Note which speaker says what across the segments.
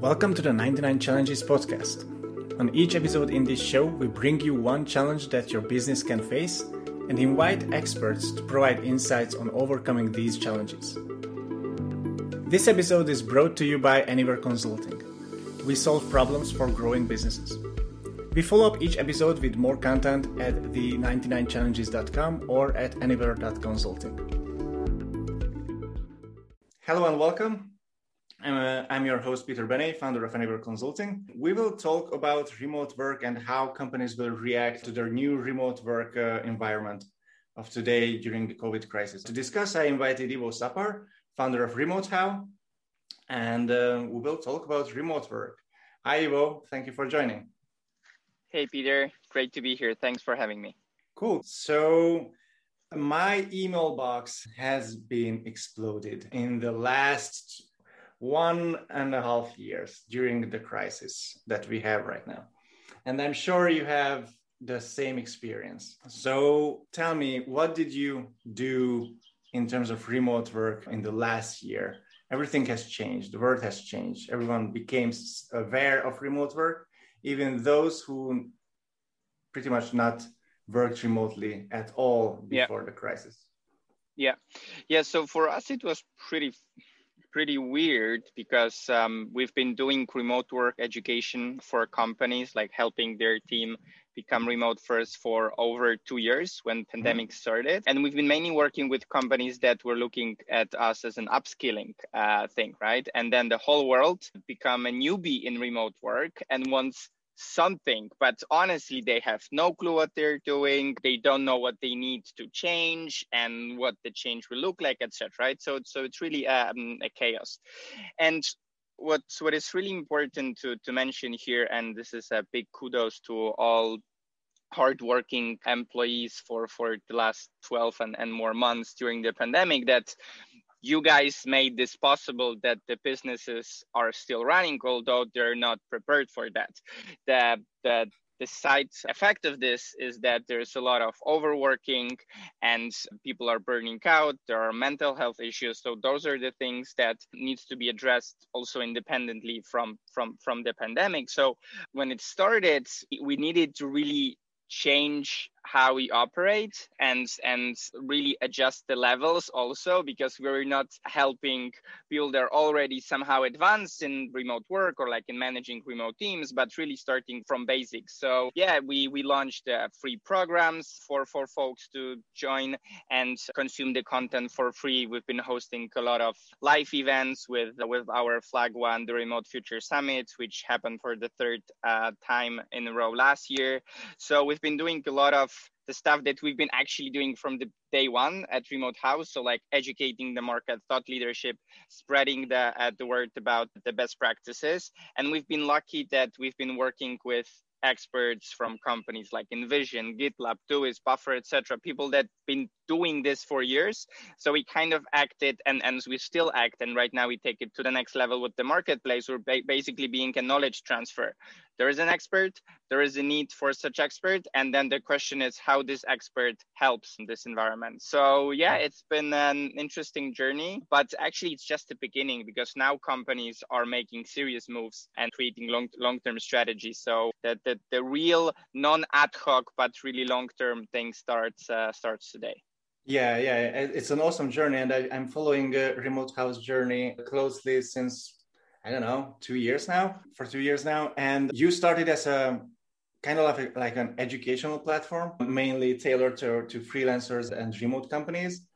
Speaker 1: Welcome to the 99 Challenges podcast. On each episode in this show, we bring you one challenge that your business can face and invite experts to provide insights on overcoming these challenges. This episode is brought to you by Anywhere Consulting. We solve problems for growing businesses. We follow up each episode with more content at the99challenges.com or at anywhere.consulting. Hello and welcome. I'm, uh, I'm, your host, Peter Benet, founder of Anywhere Consulting. We will talk about remote work and how companies will react to their new remote work uh, environment of today during the COVID crisis. To discuss, I invited Iwo Szapar, founder of Remote How, and uh, we will talk about remote work. Hi, Ivo. Thank you for joining.
Speaker 2: Hey, Peter. Great to be here. Thanks for having me.
Speaker 1: Cool. So, my email box has been exploded in the last one and a half years during the crisis that we have right now. And I'm sure you have the same experience. So tell me, what did you do in terms of remote work in the last year? Everything has changed, the world has changed. Everyone became aware of remote work, even those who pretty much not worked remotely at all before yeah. the crisis.
Speaker 2: Yeah. Yeah. So for us, it was pretty pretty weird because um, we've been doing remote work education for companies, like helping their team become remote first for over two years when mm-hmm. pandemic started. And we've been mainly working with companies that were looking at us as an upskilling uh, thing right? And then the whole world become a newbie in remote work. And once something but honestly they have no clue what they're doing. They don't know what they need to change and what the change will look like etc right? So so it's really um, a chaos. And what what is really important to to mention here and this is a big kudos to all hardworking employees for for the last 12 and, and more months during the pandemic that you guys made this possible that the businesses are still running, although they're not prepared for that. The, the, the side effect of this is that there's a lot of overworking and people are burning out. There are mental health issues. So those are the things that needs to be addressed also independently from from from the pandemic. So when it started we needed to really change how we operate and and really adjust the levels also because we're not helping people that are already somehow advanced in remote work or like in managing remote teams but really starting from basics. So yeah we we launched uh, free programs for for folks to join and consume the content for free. We've been hosting a lot of live events with with our flag one the remote future summit which happened for the third uh, time in a row last year. So we've been doing a lot of the stuff that we've been actually doing from the day one at Remote How. So like educating the market, thought leadership, spreading the uh, the word about the best practices. And we've been lucky that we've been working with experts from companies like InVision GitLab, Doist, Buffer, etc. People that been doing this for years. So we kind of acted and, and we still act. And right now we take it to the next level with the marketplace. We're ba- basically being a knowledge transfer. There is an expert, there is a need for such expert. And then the question is how this expert helps in this environment. So yeah, it's been an interesting journey, but actually it's just the beginning because now companies are making serious moves and creating long, long-term strategies. So that the, the real non ad hoc, but really long-term thing starts, uh, starts today.
Speaker 1: Yeah, yeah, it's an awesome journey, and I, am following a remote house journey closely since I don't know two years now. For two years now, and you started as a kind of like, a, like an educational platform, mainly tailored to, to freelancers and remote companies,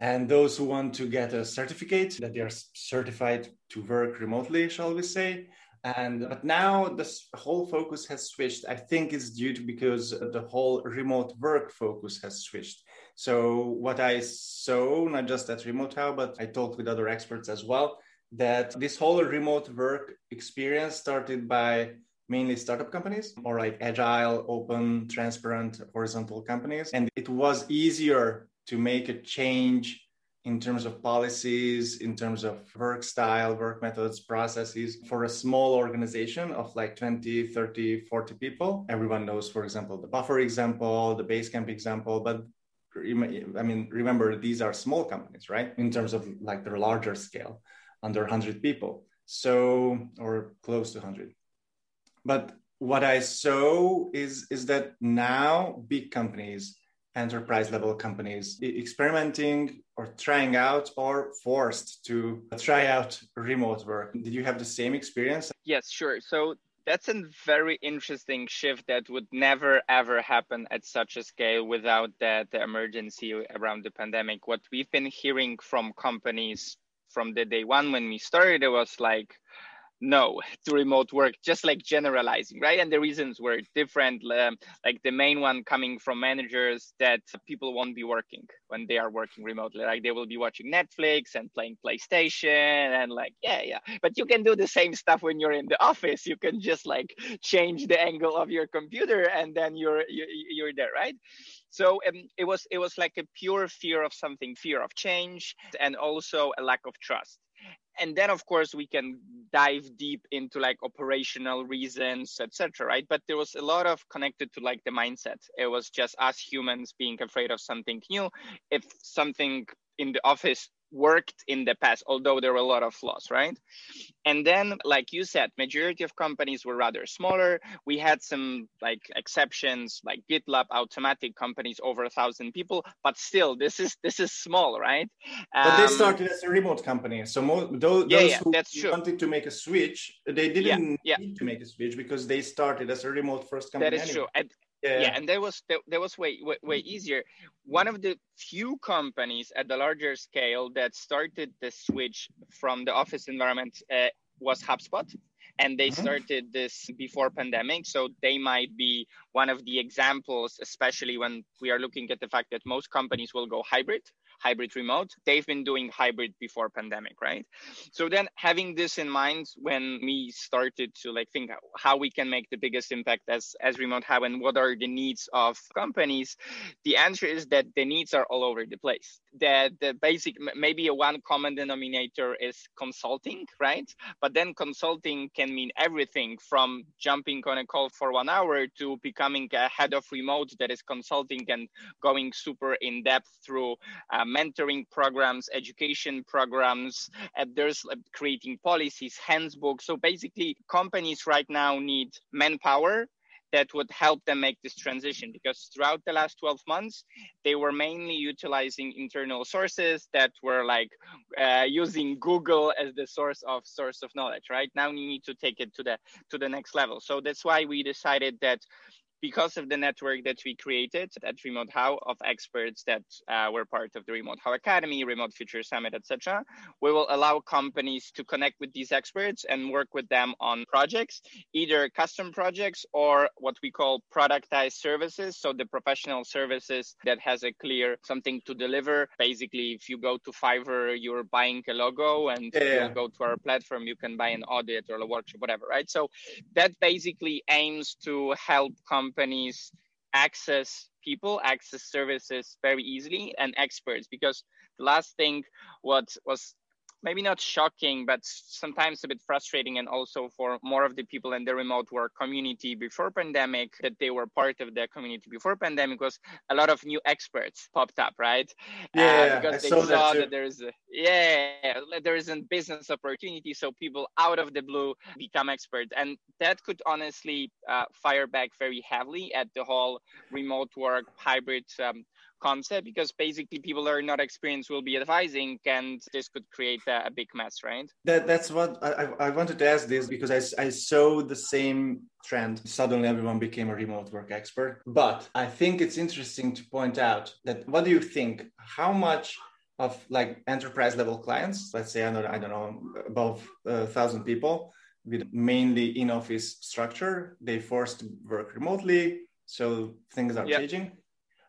Speaker 1: and those who want to get a certificate that they are certified to work remotely, shall we say. And but now this whole focus has switched. I think it's due to because the whole remote work focus has switched so what I saw, not just at Remote How, but I talked with other experts as well, that this whole remote work experience started by mainly startup companies or like agile, open, transparent, horizontal companies. And it was easier to make a change in terms of policies, in terms of work style, work methods, processes for a small organization of like 20, 30, 40 people. Everyone knows, for example, the buffer example, the Basecamp example, but I mean, remember these are small companies, right? In terms of like their larger scale, under 100 people. So, or close to 100. But what I saw is, is that now big companies, enterprise level companies, experimenting or trying out or forced to try out remote work. Did you have the same experience?
Speaker 2: Yes, sure. So that's a very interesting shift that would never ever happen at such a scale without the, the emergency around the pandemic. What we've been hearing from companies from the day one when we started, it was like, no to remote work just like generalizing right? And the reasons were different um, like the main one coming from managers that people won't be working when they are working remotely. Like they will be watching netflix and playing playstation and like yeah yeah. But you can do the same stuff when you're in the office. You can just like change the angle of your computer and then you're you're there right so um, it was it was like a pure fear of something fear of change and also a lack of trust. And then of course we can dive deep into like operational reasons etc right? But there was a lot of connected to like the mindset. It was just us humans being afraid of something new. If something in the office worked in the past although there were a lot of flaws right? And then like you said majority of companies were rather smaller. We had some like exceptions like gitlab Automattic companies over a thousand people but still this is this is small right?
Speaker 1: But they um, started as a remote company so mo- those, yeah, those yeah, who that's wanted to make a switch they didn't yeah, need to make a switch because they started as a remote first company
Speaker 2: that is anyway. true. and, yeah. yeah and that was that, that was way, way, way easier one of the few companies at the larger scale that started the switch from the office environment uh, was hubspot and they mm-hmm. started this before pandemic so they might be one of the examples especially when we are looking at the fact that most companies will go hybrid hybrid remote. They've been doing hybrid before pandemic right? So then having this in mind when we started to like think how we can make the biggest impact as as remote how and what are the needs of companies the answer is that the needs are all over the place. That the basic maybe a one common denominator is consulting right? But then consulting can mean everything from jumping on a call for one hour to becoming a head of remote that is consulting and going super in depth through um, mentoring programs, education programs. Uh, there's uh, creating policies, handbooks. So basically, companies right now need manpower that would help them make this transition because throughout the last 12 months they were mainly utilizing internal sources that were like uh, using google as the source of source of knowledge right now we need to take it to the to the next level so that's why we decided that because of the network that we created at Remote How of experts that uh, were part of the Remote How Academy, Remote Future Summit, etc., we will allow companies to connect with these experts and work with them on projects, either custom projects or what we call productized services. So the professional services that has a clear something to deliver. Basically, if you go to Fiverr, you're buying a logo, and yeah. you go to our platform, you can buy an audit or a workshop, whatever, right? So that basically aims to help companies companies access people, access services very easily and experts. Because the last thing what was maybe not shocking, but sometimes a bit frustrating, and also for more of the people in the remote work community before pandemic that they were part of the community before pandemic was a lot of new experts popped up, right?
Speaker 1: Yeah, uh, because
Speaker 2: I
Speaker 1: they saw, that,
Speaker 2: that, there's a, yeah there is a business opportunity, so people out of the blue become experts, and that could honestly uh, fire back very heavily at the whole remote work hybrid um, concept because basically people are not experienced will be advising and this could create a, a big mess right?
Speaker 1: That, that's what I, I wanted to ask this because I, I saw the same trend. Suddenly everyone became a remote work expert. But i think it's interesting to point out that what do you think? How much of like enterprise level clients let's say i don't, I don't know above a thousand people with mainly in office structure they forced to work remotely so things are changing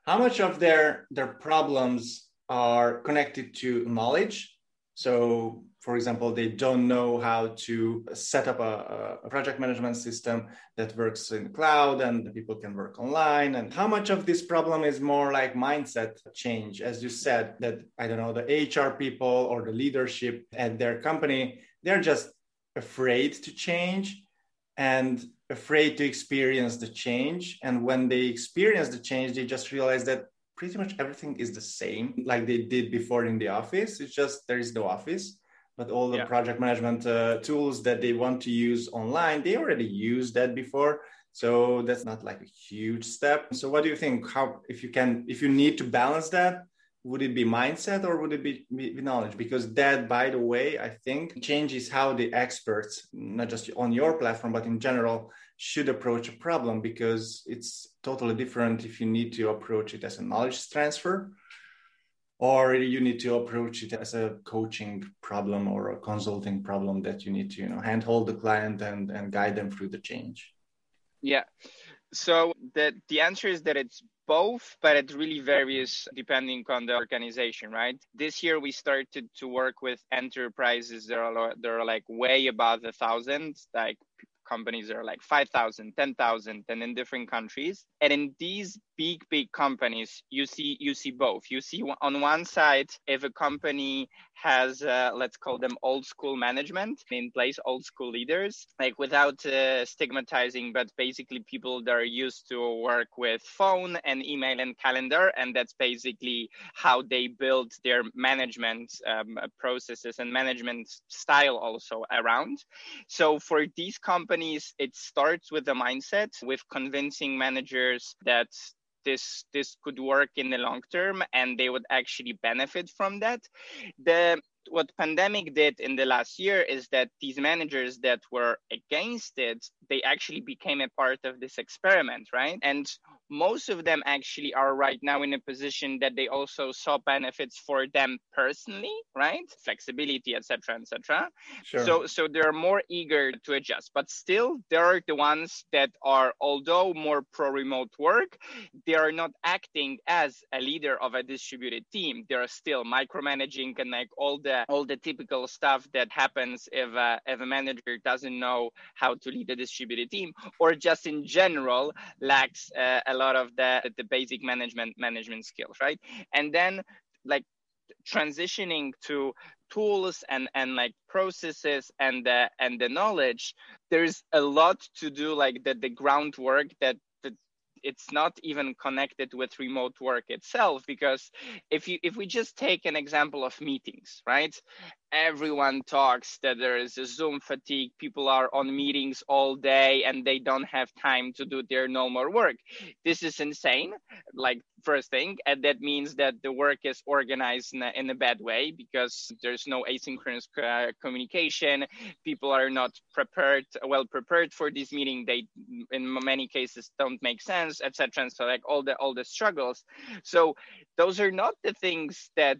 Speaker 1: how much of their their problems are connected to knowledge? So for example they don't know how to set up a, a, project management system that works in cloud and the people can work online. And how much of this problem is more like mindset change? As you said that i don't know the hr people or the leadership at their company they're just afraid to change. And afraid to experience the change. And when they experience the change, they just realize that pretty much everything is the same, like they did before in the office. It's just there is no office. but all the
Speaker 2: Yeah.
Speaker 1: project management uh, tools that they want to use online, they already used that before. So that's not like a huge step. So what do you think? How if you can if you need to balance that, would it be mindset or would it be, be knowledge? Because that, by the way, I think changes how the experts, not just on your platform, but in general, should approach a problem because it's totally different if you need to approach it as a knowledge transfer or you need to approach it as a coaching problem or a consulting problem that you need to you know handhold the client and and guide them through the change
Speaker 2: Yeah. So the the answer is that it's both, but it really varies depending on the organization, right? This year we started to work with enterprises that are that are like way above a thousand, like companies that are like 5,000, 10,000 and in different countries. And in these big, big companies, you see, you see both. You see on one side, if a company has, uh, let's call them old school management in place, old school leaders, like without uh, stigmatizing, but basically people that are used to work with phone and email and calendar. And that's basically how they build their management um, processes and management style also around. So for these companies, it starts with the mindset, with convincing managers that this this could work in the long term and they would actually benefit from that. The what pandemic did in the last year is that these managers that were against it they actually became a part of this experiment right? And most of them actually are right now in a position that they also saw benefits for them personally right? Flexibility etc etc
Speaker 1: sure.
Speaker 2: so so they're more eager to adjust. But still there are the ones that are although more pro remote work they are not acting as a leader of a distributed team. They're still micromanaging and like all the all the typical stuff that happens if a, if a manager doesn't know how to lead a distributed team or just in general lacks uh, a lot of the the basic management management skills right? And then like transitioning to tools and and like processes and the and the knowledge there's a lot to do like the the groundwork that it's not even connected with remote work itself because if you if we just take an example of meetings right everyone talks that there is a zoom fatigue. People are on meetings all day and they don't have time to do their normal work. This is insane like first thing and that means that the work is organized in a, in a bad way because there's no asynchronous uh, communication. People are not prepared well prepared for this meeting. They in many cases don't make sense etc so like all the all the struggles. So those are not the things that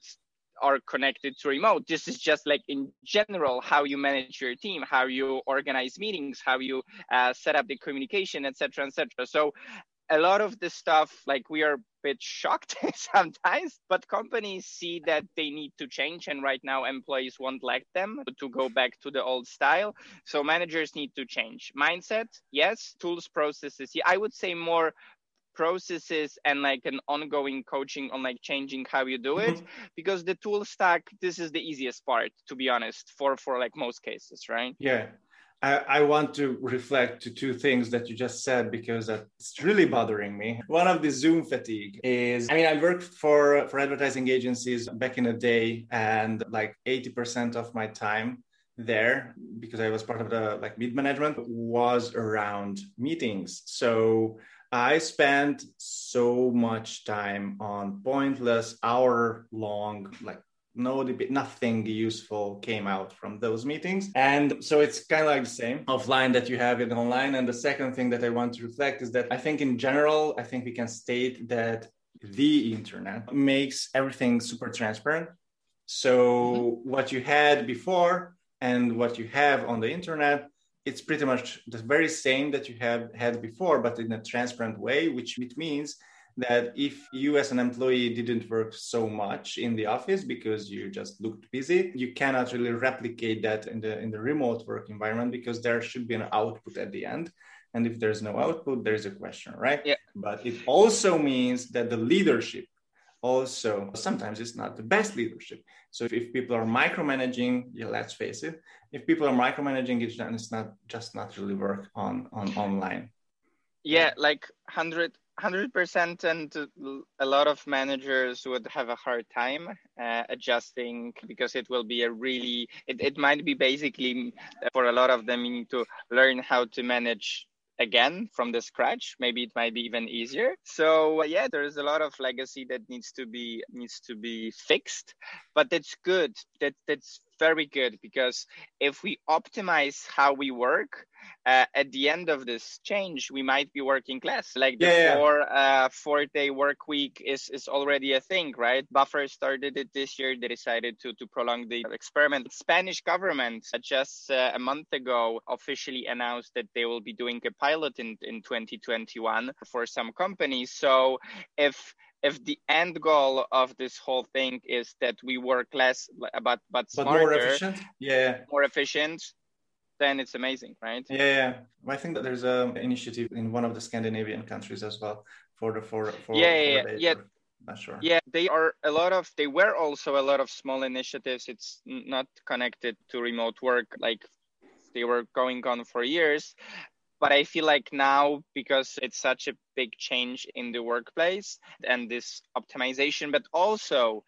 Speaker 2: are connected to remote. This is just like in general how you manage your team, how you organize meetings, how you uh, set up the communication, etc., etc. So a lot of the stuff, like we are a bit shocked sometimes, but companies see that they need to change, and right now employees won't like them to go back to the old style. So managers need to change mindset. Yes, tools, processes. Yeah, I would say more processes and like an ongoing coaching on like changing how you do it mm-hmm. because the tool stack this is the easiest part to be honest for for like most cases right
Speaker 1: yeah I, I want to reflect to two things that you just said because it's really bothering me. One of the Zoom fatigue is, I mean, I worked for for advertising agencies back in the day, and like 80% of my time there because I was part of the like mid management was around meetings. So I spent so much time on pointless hour long like no nothing useful came out from those meetings. And so it's kind of like the same offline that you have it online. And the second thing that i want to reflect is that i think in general i think we can state that the internet makes everything super transparent. So mm-hmm. what you had before and what you have on the internet it's pretty much the very same that you have had before, but in a transparent way, which it means that if you as an employee didn't work so much in the office because you just looked busy you cannot really replicate that in the in the remote work environment because there should be an output at the end and if there's no output there's a question right
Speaker 2: yeah.
Speaker 1: but it also means that the leadership also sometimes it's not the best leadership so if, if people are micromanaging yeah, let's face it if people are micromanaging it, then it's not just not really work on on online.
Speaker 2: yeah like 100 100% and a lot of managers would have a hard time uh, adjusting because it will be a really it, it might be basically for a lot of them you need to learn how to manage again from the scratch. Maybe it might be even easier. So uh, yeah there's a lot of legacy that needs to be needs to be fixed but that's good. That that's very good because if we optimize how we work uh, at the end of this change we might be working less. Like the yeah, four yeah. Uh, four day work week is is already a thing right? Buffer started it this year. They decided to to prolong the experiment. Spanish government just uh, a month ago officially announced that they will be doing a pilot in in 2021 for some companies. So if if the end goal of this whole thing is that we work less but but smarter, but more efficient?
Speaker 1: Yeah
Speaker 2: more efficient then it's amazing right?
Speaker 1: Yeah, yeah. i think that there's an initiative in one of the scandinavian countries as well for the for, for
Speaker 2: yeah yeah
Speaker 1: for
Speaker 2: yeah,
Speaker 1: not sure.
Speaker 2: Yeah they are a lot of they were also a lot of small initiatives. It's not connected to remote work like they were going on for years but I feel like now, because it's such a big change in the workplace and this optimization, but also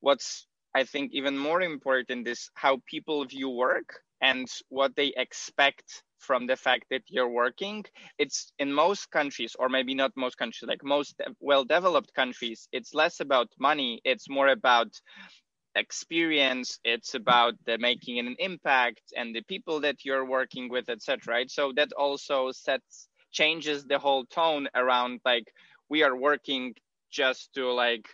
Speaker 2: what's I think even more important is how people view work and what they expect from the fact that you're working. It's in most countries, or maybe not most countries, like most well developed countries, it's less about money, it's more about experience it's about the making an impact and the people that you're working with etc right? So that also sets changes the whole tone around like we are working just to like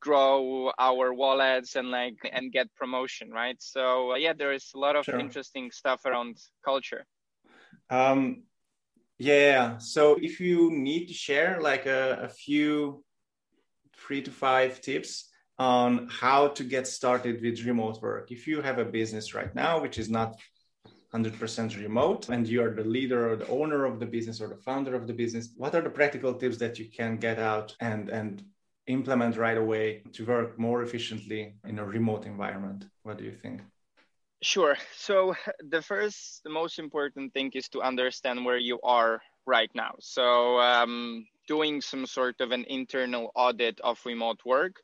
Speaker 2: grow our wallets and like and get promotion right? So uh, yeah there is a lot of sure. interesting stuff around culture.
Speaker 1: Um yeah. So if you need to share like a, a few three to five tips on how to get started with remote work. If you have a business right now, which is not 100% remote, and you are the leader or the owner of the business or the founder of the business, what are the practical tips that you can get out and, and implement right away to work more efficiently in a remote environment? What do you think?
Speaker 2: Sure. So, the first, the most important thing is to understand where you are right now. So, um, doing some sort of an internal audit of remote work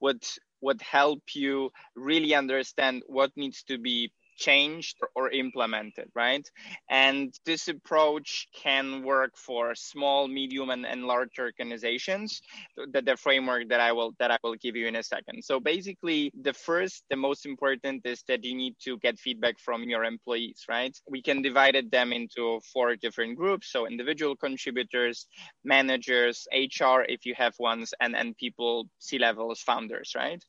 Speaker 2: would would help you really understand what needs to be changed or implemented, right? And this approach can work for small, medium, and, and large organizations. The, the framework that I will that I will give you in a second. So basically, the first, the most important is that you need to get feedback from your employees, right? We can divide them into four different groups. So individual contributors, managers, HR if you have ones, and and people, C levels, founders, right?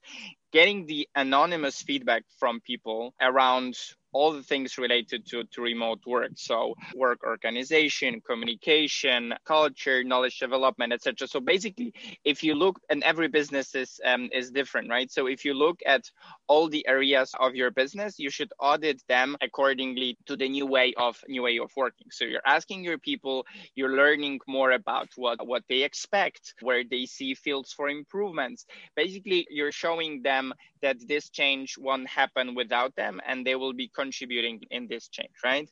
Speaker 2: Getting the anonymous feedback from people around all the things related to, to remote work. So work organization communication culture knowledge development etc so basically if you look and every business is um, is different right? So if you look at all the areas of your business you should audit them accordingly to the new way of new way of working. So you're asking your people you're learning more about what what they expect where they see fields for improvements. Basically you're showing them that this change won't happen without them and they will be contributing in this change, right?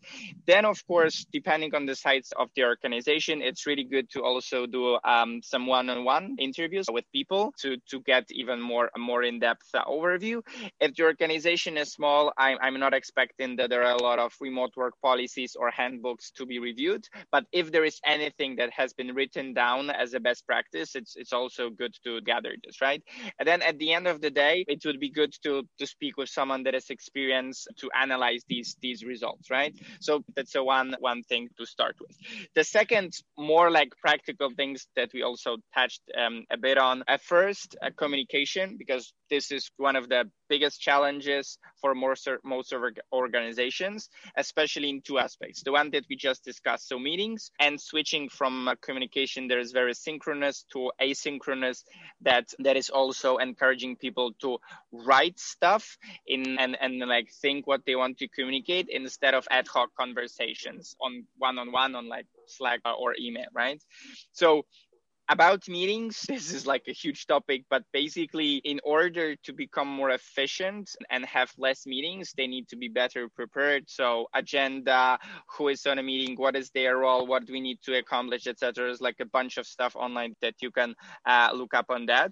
Speaker 2: Then, of course, depending on the size of the organization, it's really good to also do um, some one-on-one interviews with people to, to get even more a more in-depth uh, overview. If the organization is small, I, I'm not expecting that there are a lot of remote work policies or handbooks to be reviewed. But if there is anything that has been written down as a best practice, it's it's also good to gather this, right? And then at the end of the day, it would be good to to speak with someone that has experience to analyze these these results right? So that's a one one thing to start with. The second more like practical things that we also touched um, a bit on. At first uh, communication because this is one of the biggest challenges for most, most organizations, especially in two aspects. The one that we just discussed, so meetings and switching from uh, communication that is very synchronous to asynchronous, that that is also encouraging people to write stuff in and, and like think what they want to communicate instead of ad hoc conversations on one-on-one on like Slack or email, right? So about meetings this is like a huge topic but basically in order to become more efficient and have less meetings they need to be better prepared. So agenda who is on a meeting what is their role what do we need to accomplish etc is like a bunch of stuff online that you can uh, look up on that.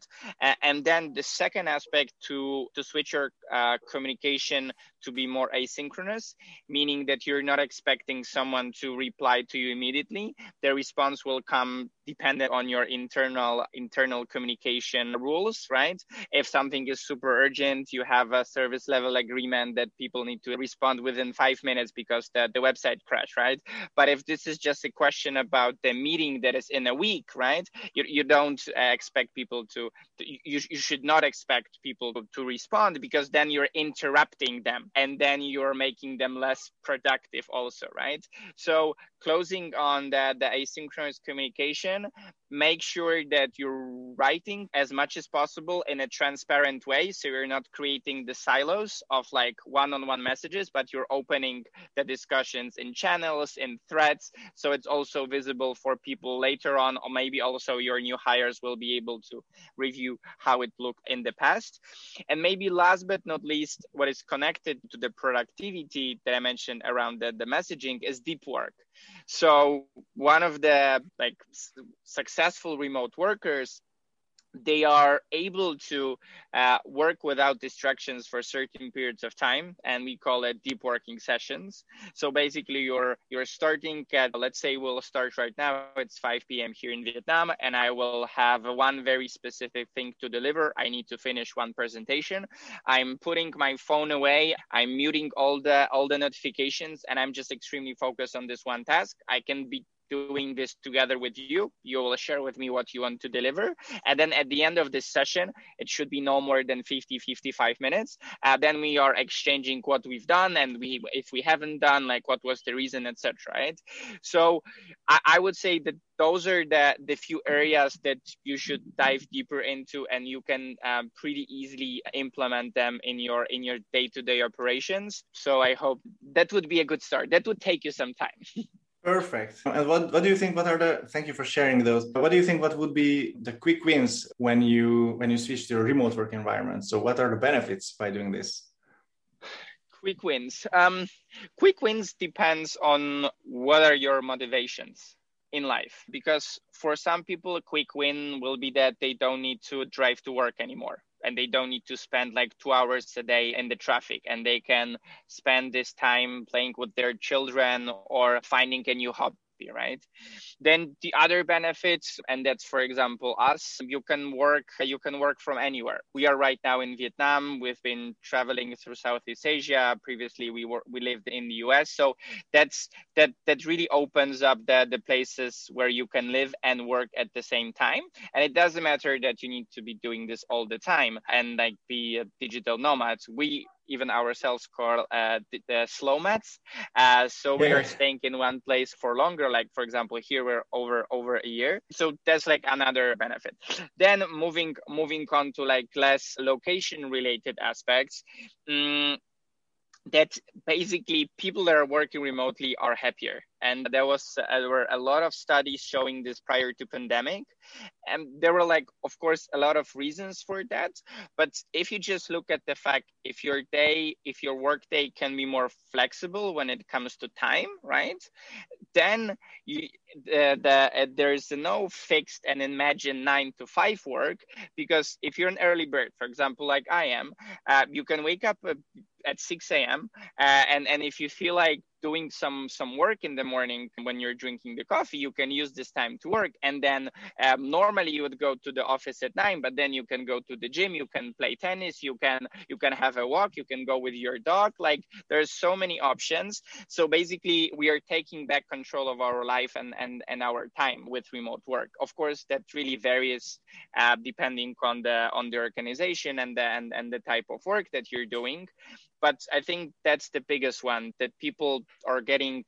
Speaker 2: And then the second aspect to to switch your uh, communication to be more asynchronous meaning that you're not expecting someone to reply to you immediately. The response will come dependent on your internal internal communication rules right? If something is super urgent you have a service level agreement that people need to respond within five minutes because the, the website crashed right? But if this is just a question about the meeting that is in a week right? You, you don't expect people to you, you should not expect people to respond because then you're interrupting them and then you're making them less productive also right? So closing on the, the asynchronous communication make sure that you're writing as much as possible in a transparent way so you're not creating the silos of like one-on-one messages but you're opening the discussions in channels in threads so it's also visible for people later on or maybe also your new hires will be able to review how it looked in the past. And maybe last but not least what is connected to the productivity that i mentioned around the, the messaging is deep work. So one of the like successful remote workers they are able to uh, work without distractions for certain periods of time and we call it deep working sessions. So basically you're you're starting at let's say we'll start right now it's 5 p.m here in vietnam and i will have one very specific thing to deliver. I need to finish one presentation. I'm putting my phone away i'm muting all the all the notifications and i'm just extremely focused on this one task. I can be doing this together with you. You will share with me what you want to deliver. And then at the end of this session, it should be no more than 50, 55 minutes. Uh, then we are exchanging what we've done and we, if we haven't done, like what was the reason, etc. Right. So I, I would say that those are the, the few areas that you should dive deeper into and you can um, pretty easily implement them in your in your day-to-day operations so i hope that would be a good start that would take you some time
Speaker 1: Perfect. And what, what do you think? What are the? Thank you for sharing those. But what do you think? What would be the quick wins when you when you switch to a remote work environment? So, what are the benefits by doing this?
Speaker 2: Quick wins. Um, quick wins depends on what are your motivations in life. Because for some people, a quick win will be that they don't need to drive to work anymore and they don't need to spend like two hours a day in the traffic and they can spend this time playing with their children or finding a new hobby right? Then the other benefits and that's for example us you can work you can work from anywhere. We are right now in vietnam. We've been traveling through southeast asia. Previously we were we lived in the us so that's that that really opens up the the places where you can live and work at the same time. And it doesn't matter that you need to be doing this all the time. And like be a uh, digital nomads we even ourselves call uh, the, the slowmads. Uh, so we are staying in one place for longer. Like for example, here we're over over a year. So that's like another benefit. Then moving moving on to like less location related aspects. Um, that basically people that are working remotely are happier and there was uh, there were a lot of studies showing this prior to pandemic and there were like of course a lot of reasons for that but if you just look at the fact if your day if your work day can be more flexible when it comes to time right then you, the, uh, there's no fixed and imagined nine to five work because if you're an early bird for example like i am uh, you can wake up uh, at 6 a.m. Uh, and and if you feel like doing some some work in the morning when you're drinking the coffee you can use this time to work. And then um, normally you would go to the office at nine but then you can go to the gym you can play tennis you can you can have a walk you can go with your dog. Like there's so many options. So basically we are taking back control of our life and and, and our time with remote work. Of course that really varies uh, depending on the on the organization and the and, and the type of work that you're doing but i think that's the biggest one that people are getting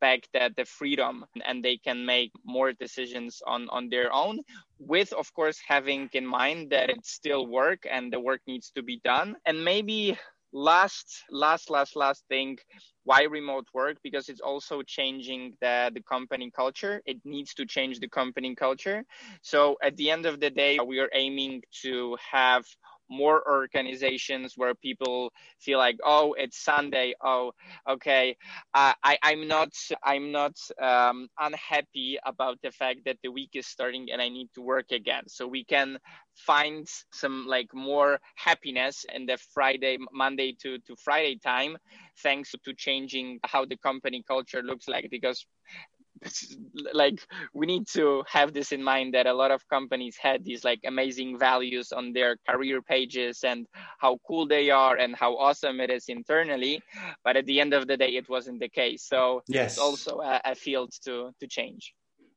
Speaker 2: back that the freedom and they can make more decisions on on their own with of course having in mind that it's still work and the work needs to be done. And maybe last last last last thing why remote work? Because it's also changing the, the company culture. It needs to change the company culture. So at the end of the day we are aiming to have more organizations where people feel like oh it's sunday. Oh okay. Uh, i i'm not i'm not um, unhappy about the fact that the week is starting and i need to work again. So we can find some like more happiness in the friday monday to to friday time thanks to changing how the company culture looks like because like we need to have this in mind that a lot of companies had these like amazing values on their career pages and how cool they are and how awesome it is internally. But at the end of the day it wasn't the case. So yes. it's also a, a field to to change.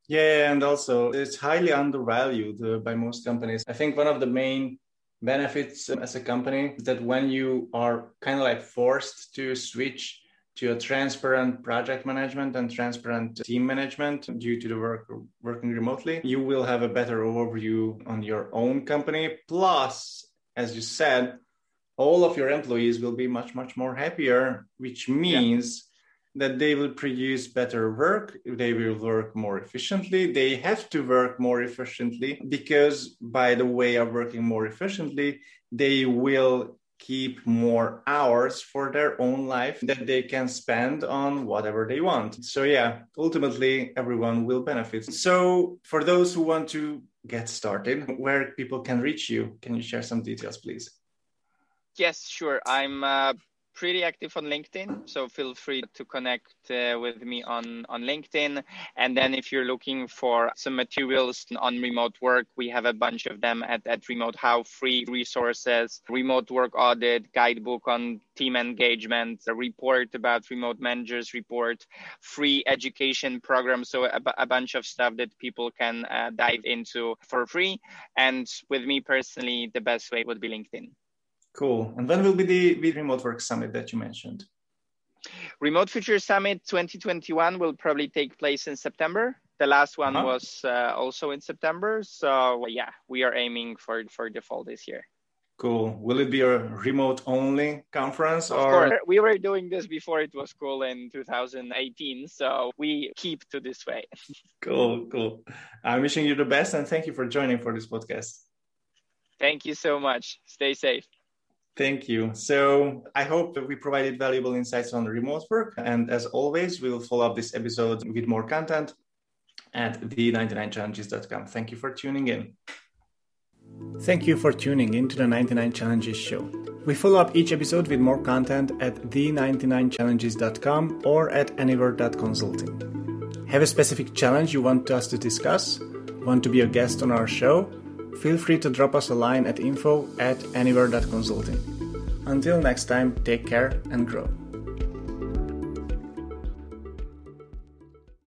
Speaker 1: Yeah and also it's highly undervalued uh, by most companies. I think one of the main benefits as a company is that when you are kind of like forced to switch to a transparent project management and transparent team management due to the work working remotely, you will have a better overview on your own company. Plus, as you said, all of your employees will be much, much more happier, which means yeah. that they will produce better work, they will work more efficiently, they have to work more efficiently because by the way of working more efficiently, they will keep more hours for their own life that they can spend on whatever they want. So, yeah, ultimately, everyone will benefit. So, for those who want to get started, where people can reach you, can you share some details, please?
Speaker 2: Yes, sure. I'm uh, pretty active on LinkedIn, so feel free to connect uh, with me on, on LinkedIn. And then if you're looking for some materials on remote work, we have a bunch of them at, at Remote How, free resources, remote work audit, guidebook on team engagement, a report about remote managers report, free education program. So a, a bunch of stuff that people can uh, dive into for free. And with me personally, the best way would be LinkedIn.
Speaker 1: Cool. And when will be the, the Remote Work Summit that you mentioned?
Speaker 2: Remote Future Summit 2021 will probably take place in September. The last one uh-huh. was uh, also in September. So yeah, we are aiming for for the fall this year.
Speaker 1: Cool. Will it be a remote only conference
Speaker 2: of or course. we were doing this before it was cool in 2018, so we keep to this way.
Speaker 1: cool, cool. I'm wishing you the best and thank you for joining for this podcast.
Speaker 2: Thank you so much. Stay safe.
Speaker 1: Thank you. So I hope that we provided valuable insights on remote work. And as always, we will follow up this episode with more content at the99challenges.com. Thank you for tuning in. Thank you for tuning in to the 99 Challenges show. We follow up each episode with more content at the99challenges.com or at anywhere.consulting. Have a specific challenge you want us to discuss? Want to be a guest on our show? Feel free to drop us a line at info at anywhere.consulting. Until next time, take care and grow.